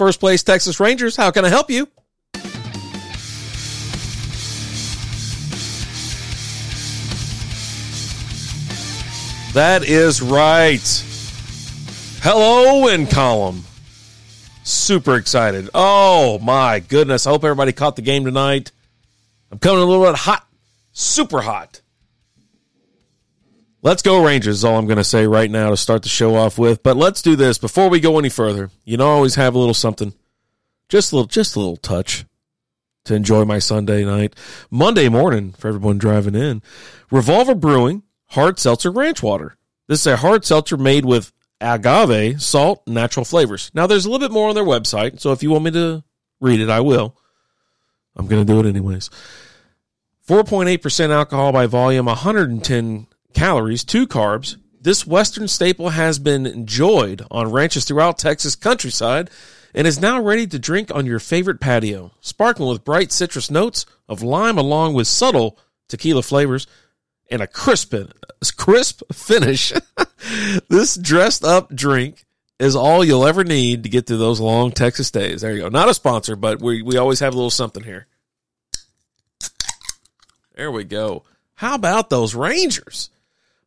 First place Texas Rangers. How can I help you? That is right. Hello in column. Super excited. Oh my goodness. I hope everybody caught the game tonight. I'm coming a little bit hot. Super hot. Let's go Rangers is all I'm going to say right now to start the show off with. But let's do this before we go any further. You know I always have a little something. Just a little just a little touch to enjoy my Sunday night. Monday morning for everyone driving in. Revolver Brewing hard seltzer ranch water. This is a hard seltzer made with agave, salt, natural flavors. Now, there's a little bit more on their website, so if you want me to read it, I will. I'm going to do it anyways. 4.8% alcohol by volume, 110 calories, two carbs. This Western staple has been enjoyed on ranches throughout Texas countryside and is now ready to drink on your favorite patio, sparkling with bright citrus notes of lime along with subtle tequila flavors and a crisp, crisp finish. this dressed up drink is all you'll ever need to get through those long Texas days. There you go. Not a sponsor, but we, we always have a little something here. There we go. How about those Rangers?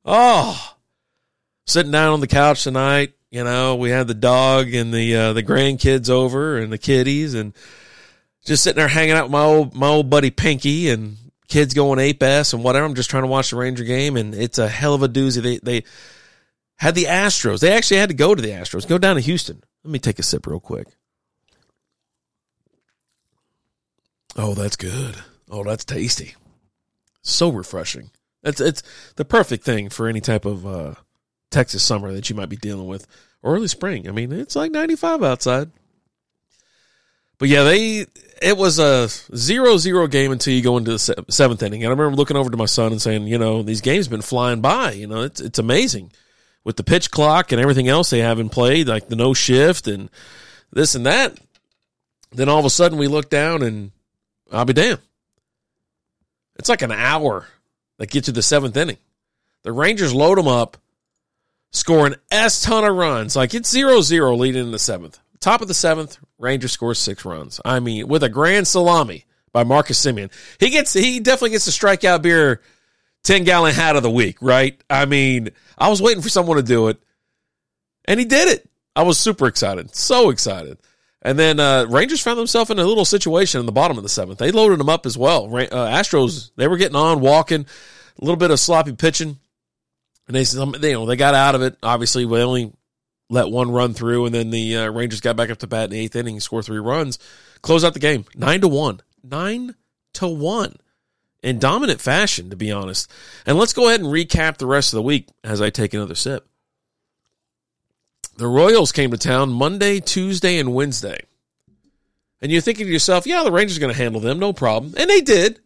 Oh, sitting down on the couch tonight. You know, we had the dog and the uh, the grandkids over and the kiddies, and just sitting there hanging out with my old my old buddy Pinky and kids going ape ass and whatever. I'm just trying to watch the Ranger game, and it's a hell of a doozy. They they had the Astros. They actually had to go to the Astros. Go down to Houston. Let me take a sip real quick. Oh, that's good. Oh, that's tasty. So refreshing. It's it's the perfect thing for any type of uh, Texas summer that you might be dealing with, or early spring. I mean, it's like 95 outside. But yeah, they it was a zero zero game until you go into the seventh inning. And I remember looking over to my son and saying, you know, these games have been flying by. You know, it's it's amazing with the pitch clock and everything else they haven't played, like the no shift and this and that. Then all of a sudden we look down and I'll be damned. It's like an hour that gets you the seventh inning. The Rangers load them up, score an S ton of runs. Like it's zero zero leading in the seventh. Top of the seventh, Ranger scores six runs. I mean, with a grand salami by Marcus Semien. He gets he definitely gets the strikeout beer 10 gallon hat of the week, right? I mean, I was waiting for someone to do it. And he did it. I was super excited. So excited. And then uh, Rangers found themselves in a little situation in the bottom of the seventh. They loaded them up as well. Uh, Astros, they were getting on, walking, a little bit of sloppy pitching. And they, you know, they got out of it. Obviously, they only let one run through, and then the uh, Rangers got back up to bat in the eighth inning, score three runs, close out the game nine to one, nine to one, in dominant fashion, to be honest. And let's go ahead and recap the rest of the week as I take another sip. The Royals came to town Monday, Tuesday, and Wednesday. And you're thinking to yourself, yeah, the Rangers are going to handle them, no problem. And they did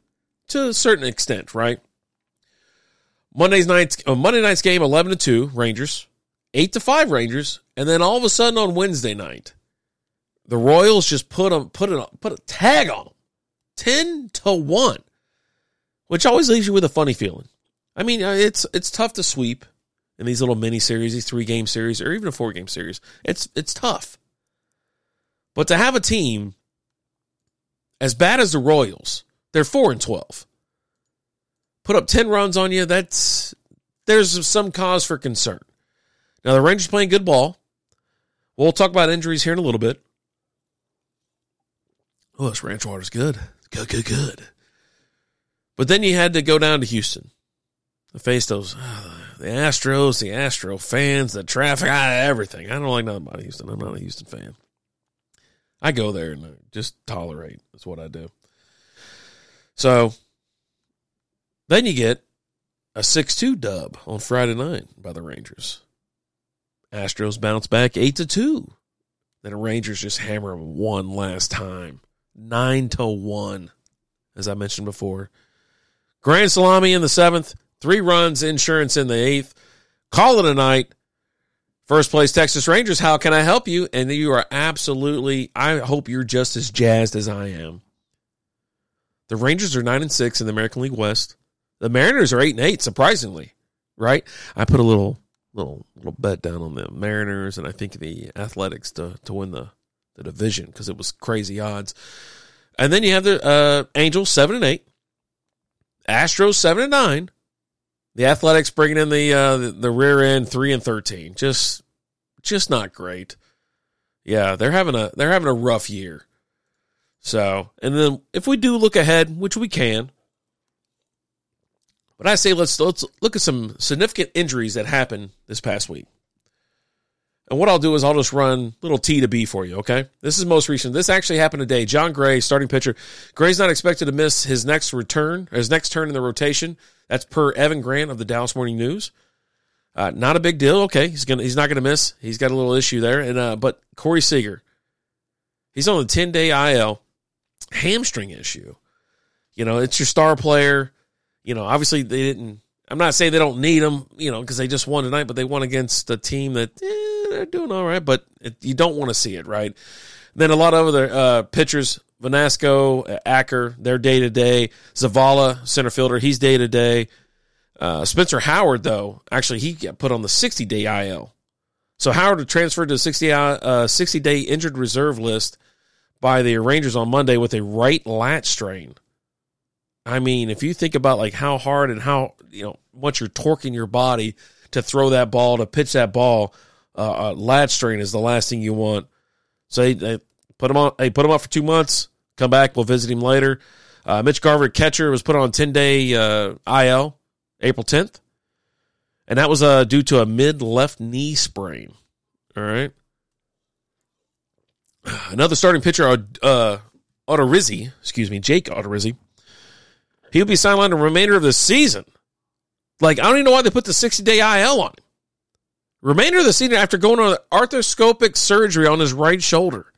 to a certain extent, right? Monday's night's uh, Monday night's game, eleven to two, Rangers eight to five Rangers, and then all of a sudden on Wednesday night, the Royals just put them put it put a tag on them, ten to one, which always leaves you with a funny feeling. I mean, uh, it's it's tough to sweep in these little mini series, these three game series, or even a four game series. It's it's tough, but to have a team as bad as the Royals, they're four and twelve. Put up ten runs on you. That's there's some cause for concern. Now the Rangers playing good ball. We'll talk about injuries here in a little bit. Oh, this ranch water's good. Good, good, good. But then you had to go down to Houston to face those uh, the Astros, the Astro fans, the traffic, everything. I don't like nothing about Houston. I'm not a Houston fan. I go there and just tolerate. That's what I do. So then you get a 6 2 dub on Friday night by the Rangers. Astros bounce back 8 to 2. then the Rangers just hammer them one last time. Nine to one, as I mentioned before. Grand Salami in the seventh, three runs, insurance in the eighth. Call it a night. First place Texas Rangers, how can I help you? And you are absolutely, I hope you're just as jazzed as I am. The Rangers are 9 and 6 in the American League West. The Mariners are 8 and 8 surprisingly, right? I put a little little little bet down on the Mariners and I think the Athletics to to win the the division because it was crazy odds. And then you have the uh, Angels 7 and 8. Astros 7 and 9. The Athletics bringing in the, uh, the rear end three and thirteen. Just just not great. Yeah, they're having a they're having a rough year. So, and then if we do look ahead, which we can, but I say let's let's look at some significant injuries that happened this past week. And what I'll do is I'll just run little T to B for you, okay? This is most recent. This actually happened today. Jon Gray, starting pitcher. Gray's not expected to miss his next return, his next turn in the rotation. That's per Evan Grant of the Dallas Morning News. Uh, not a big deal. Okay, he's gonna he's not gonna miss. He's got a little issue there. And uh, but Corey Seager, he's on the ten day IL, hamstring issue. You know, it's your star player. You know, obviously they didn't. I'm not saying they don't need him. You know, because they just won tonight, but they won against a team that eh, they're doing all right. But it, you don't want to see it, right? Then a lot of other uh, pitchers Vanasco, Acker, they're day to day. Zavala, center fielder, he's day to day. Spencer Howard, though, actually he got put on the 60 day IL. So Howard transferred to the 60, uh, 60 day injured reserve list by the Rangers on Monday with a right lat strain. I mean, if you think about like how hard and how you know much you're torquing your body to throw that ball to pitch that ball, uh, uh, lat strain is the last thing you want. So they, put him on. Hey, put him up for two months. Come back. We'll visit him later. Uh, Mitch Garver, catcher, was put on 10 day uh, IL April 10th. And that was uh, due to a mid left knee sprain. All right. Another starting pitcher, uh, Odorizzi, excuse me, Jake Odorizzi. He'll be sidelined the remainder of the season. Like, I don't even know why they put the 60 day IL on him. Remainder of the season after going on arthroscopic surgery on his right shoulder.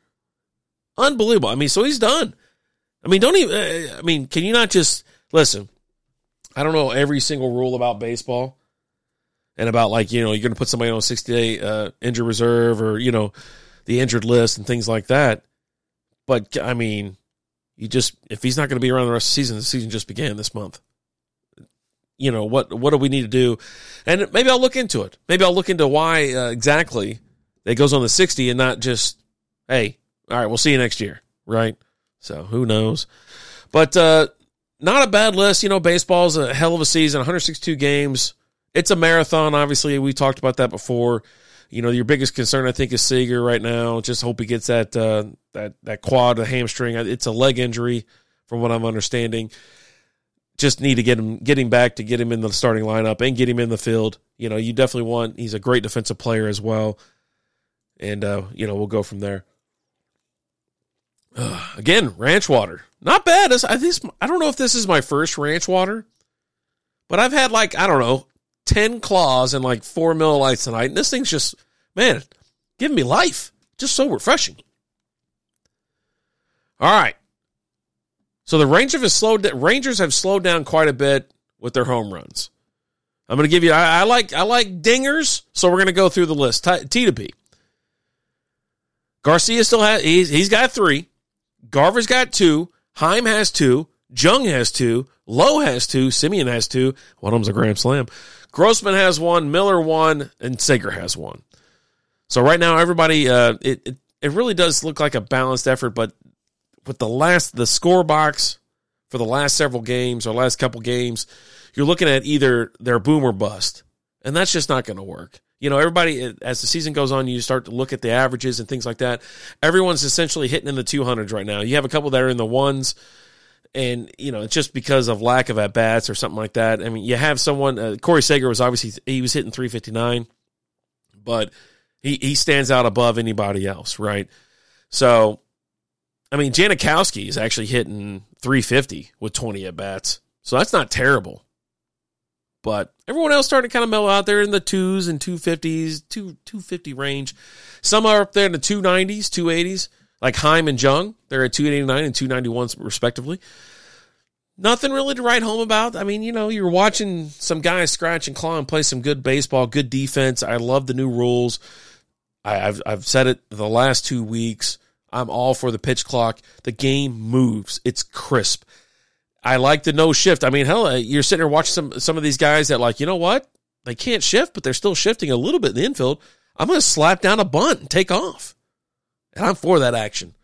Unbelievable. I mean, so he's done. I mean, don't even, uh, I mean, can you not just, listen, I don't know every single rule about baseball and about like, you know, you're going to put somebody on a 60 day uh, injured reserve or, you know, the injured list and things like that. But I mean, you just, if he's not going to be around the rest of the season, the season just began this month. You know, what, what do we need to do? And maybe I'll look into it. Maybe I'll look into why uh, exactly it goes on the 60 and not just, hey, all right, we'll see you next year, right? So who knows? But uh, not a bad list. You know, baseball's a hell of a season, 162 games. It's a marathon, obviously. We talked about that before. You know, your biggest concern, I think, is Seager right now. Just hope he gets that uh, that that quad, the hamstring. It's a leg injury, from what I'm understanding. Just need to get him get him back to get him in the starting lineup and get him in the field. You know, you definitely want. He's a great defensive player as well, and uh, you know we'll go from there. Uh, again, ranch water. Not bad. I think I don't know if this is my first ranch water, but I've had like, I don't know, 10 claws and like four Miller Lites tonight. And this thing's just, man, giving me life. Just so refreshing. All right. So the Rangers have slowed Rangers have slowed down quite a bit with their home runs. I'm going to give you. I, I, like I like dingers, so we're going to go through the list. T, T to B. Garcia still has. He's he's got three. Garver's got two. Heim has two. Jung has two. Lowe has two. Semien has two. One of them's a grand slam. Grossman has one. Miller one, and Seager has one. So right now, everybody, uh, it, it it really does look like a balanced effort. But with the last the score box for the last several games or last couple games, you're looking at either their boom or bust, and that's just not going to work you know, everybody, as the season goes on, you start to look at the averages and things like that. Everyone's essentially hitting in the 200s right now. You have a couple that are in the ones, and, you know, it's just because of lack of at bats or something like that. I mean, you have someone, uh, Corey Seager was obviously, he was hitting 359, but he, he stands out above anybody else, right? So, I mean, Jankowski is actually hitting 350 with 20 at bats. So that's not terrible. but everyone else started to kind of mellow out there in the twos and 250s, two, 250 range. Some are up there in the 290s, 280s, like Heim and Jung. They're at 289 and 291 respectively. Nothing really to write home about. I mean, you know, you're watching some guys scratch and claw and play some good baseball, good defense. I love the new rules. I, have I've said it the last two weeks. I'm all for the pitch clock. The game moves. It's crisp. I like the no shift. I mean, hell, uh, you're sitting there watching some some of these guys that like, you know what? They can't shift, but they're still shifting a little bit in the infield. I'm going to slap down a bunt and take off, and I'm for that action.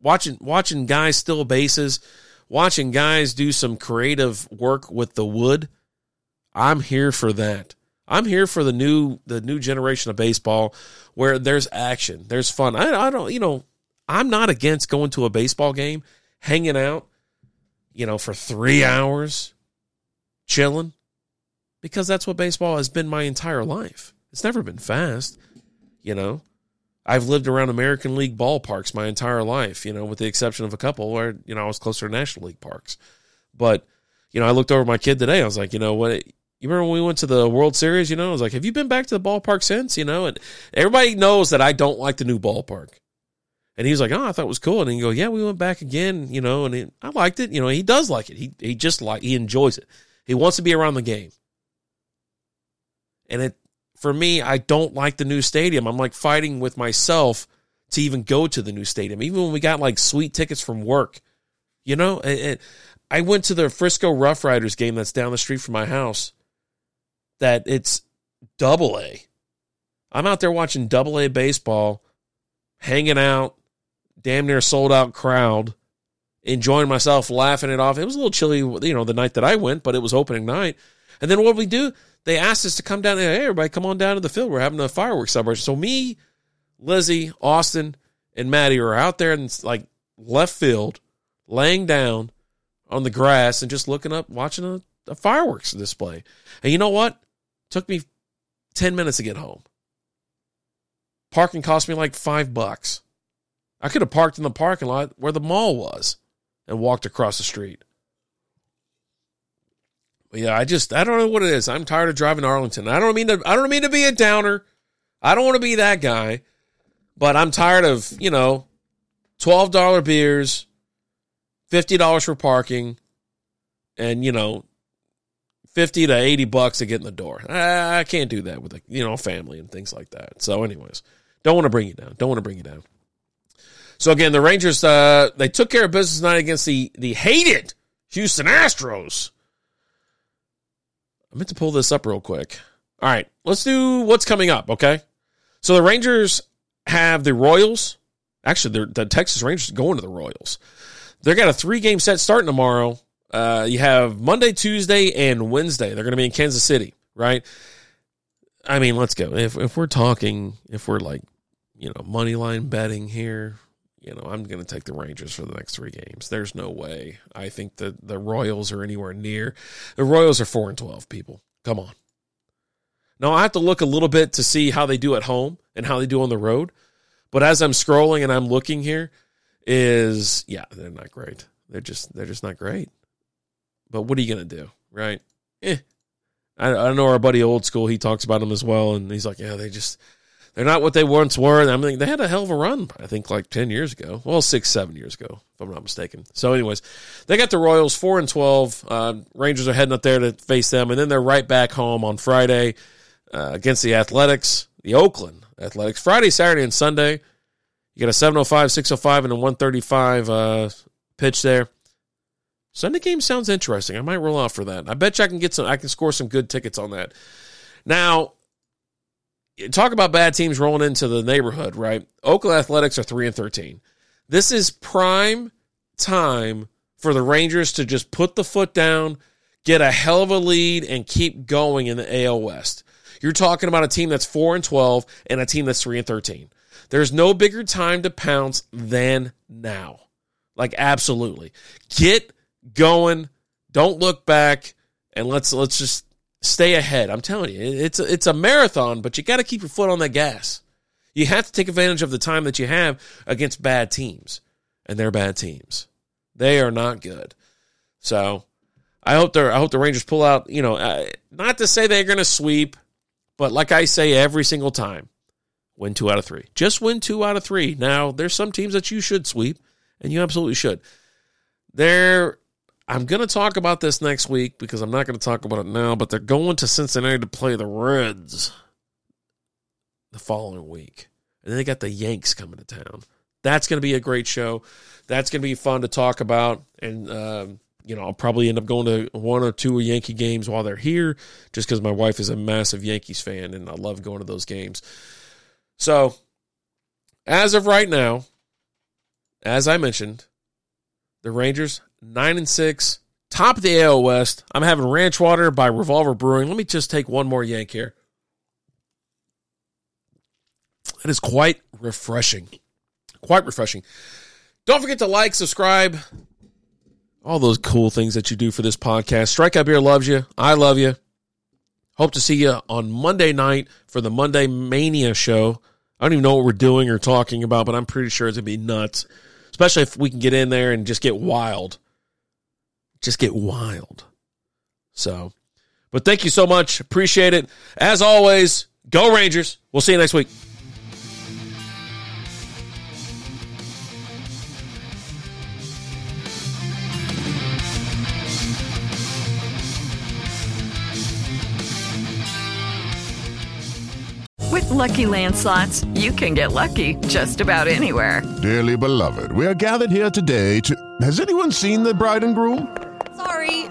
Watching watching guys steal bases watching guys do some creative work with the wood, I'm here for that. I'm here for the new the new generation of baseball where there's action, there's fun. I, I don't, you know, I'm not against going to a baseball game, hanging out, you know, for three hours, chilling, because that's what baseball has been my entire life. It's never been fast, you know. I've lived around American League ballparks my entire life, you know, with the exception of a couple where, you know, I was closer to National League parks. But, you know, I looked over my kid today. I was like, you know, what, you remember when we went to the World Series, you know, I was like, have you been back to the ballpark since, you know? And everybody knows that I don't like the new ballpark. And he was like, oh, I thought it was cool. And he go, yeah, we went back again, you know, and he, I liked it. You know, he does like it. He, he just like, he enjoys it. He wants to be around the game. And it, for me, I don't like the new stadium. I'm like fighting with myself to even go to the new stadium. Even when we got like sweet tickets from work, you know, And I went to the Frisco Rough Riders game that's down the street from my house. That it's double A. I'm out there watching double A baseball, hanging out, damn near sold out crowd, enjoying myself, laughing it off. It was a little chilly, you know, the night that I went, but it was opening night. And then what we do? they asked us to come down. Hey, everybody, come on down to the field. We're having a fireworks celebration. So me, Lizzie, Austin, and Maddie are out there in like left field, laying down on the grass and just looking up, watching a, a fireworks display. And you know what? It took me ten minutes to get home. Parking cost me like five bucks. I could have parked in the parking lot where the mall was and walked across the street yeah, I just I don't know what it is. I'm tired of driving Arlington. I don't mean to I don't mean to be a downer. I don't want to be that guy, but I'm tired of, you know, $12 beers, $50 for parking, and you know, 50 to 80 bucks to get in the door. I, I can't do that with a, you know, family and things like that. So anyways, don't want to bring you down. Don't want to bring you down. So again, the Rangers uh they took care of business tonight against the the hated Houston Astros. I meant to pull this up real quick. All right, let's do what's coming up, okay? So the Rangers have the Royals. Actually, the Texas Rangers going to the Royals. They've got a three game set starting tomorrow. Uh, you have Monday, Tuesday, and Wednesday. They're going to be in Kansas City, right? I mean, let's go. If if we're talking, if we're like, you know, money line betting here, you know, I'm going to take the Rangers for the next three games. There's no way. I think the the Royals are anywhere near. The Royals are four and twelve. People, come on. Now I have to look a little bit to see how they do at home and how they do on the road. But as I'm scrolling and I'm looking here, is yeah, they're not great. They're just they're just not great. But what are you going to do, right? Eh. I, I know our buddy old school. He talks about them as well, and he's like, yeah, they just they're not what they once were. I mean, they had a hell of a run, I think, like 10 years ago. Well, six, seven years ago, if I'm not mistaken. So, anyways, they got the Royals 4 and 12. Uh, Rangers are heading up there to face them, and then they're right back home on Friday uh, against the Athletics, the Oakland Athletics. Friday, Saturday, and Sunday. You got a 705, 605, and a 135 uh, pitch there. Sunday game sounds interesting. I might roll out for that. I bet you I can get some. I can score some good tickets on that. Now, talk about bad teams rolling into the neighborhood, right? Oakland Athletics are 3 and 13. This is prime time for the Rangers to just put the foot down, get a hell of a lead and keep going in the AL West. You're talking about a team that's 4 and 12 and a team that's 3 and 13. There's no bigger time to pounce than now. Like absolutely. Get going, don't look back and let's let's just stay ahead. I'm telling you, it's a, it's a marathon, but you got to keep your foot on the gas. You have to take advantage of the time that you have against bad teams, and they're bad teams. They are not good. So I hope the I hope the Rangers pull out. You know, uh, not to say they're going to sweep, but like I say every single time, win two out of three. Just win two out of three. Now, there's some teams that you should sweep, and you absolutely should. There, I'm going to talk about this next week because I'm not going to talk about it now. But they're going to Cincinnati to play the Reds the following week, and then they got the Yanks coming to town. That's going to be a great show. That's going to be fun to talk about, and. Um, you know, I'll probably end up going to one or two Yankee games while they're here just because my wife is a massive Yankees fan and I love going to those games. So, as of right now, as I mentioned, the Rangers, 9 and 6, top of the AL West. I'm having Ranch Water by Revolver Brewing. Let me just take one more yank here. That is quite refreshing. Quite refreshing. Don't forget to like, subscribe, all those cool things that you do for this podcast. Strikeout Beer loves you. I love you. Hope to see you on Monday night for the Monday Mania show. I don't even know what we're doing or talking about, but I'm pretty sure it's going to be nuts, especially if we can get in there and just get wild. Just get wild. So, but thank you so much. Appreciate it. As always, go Rangers. We'll see you next week. With Lucky Land slots, you can get lucky just about anywhere. Dearly beloved, we are gathered here today to. Has anyone seen the bride and groom?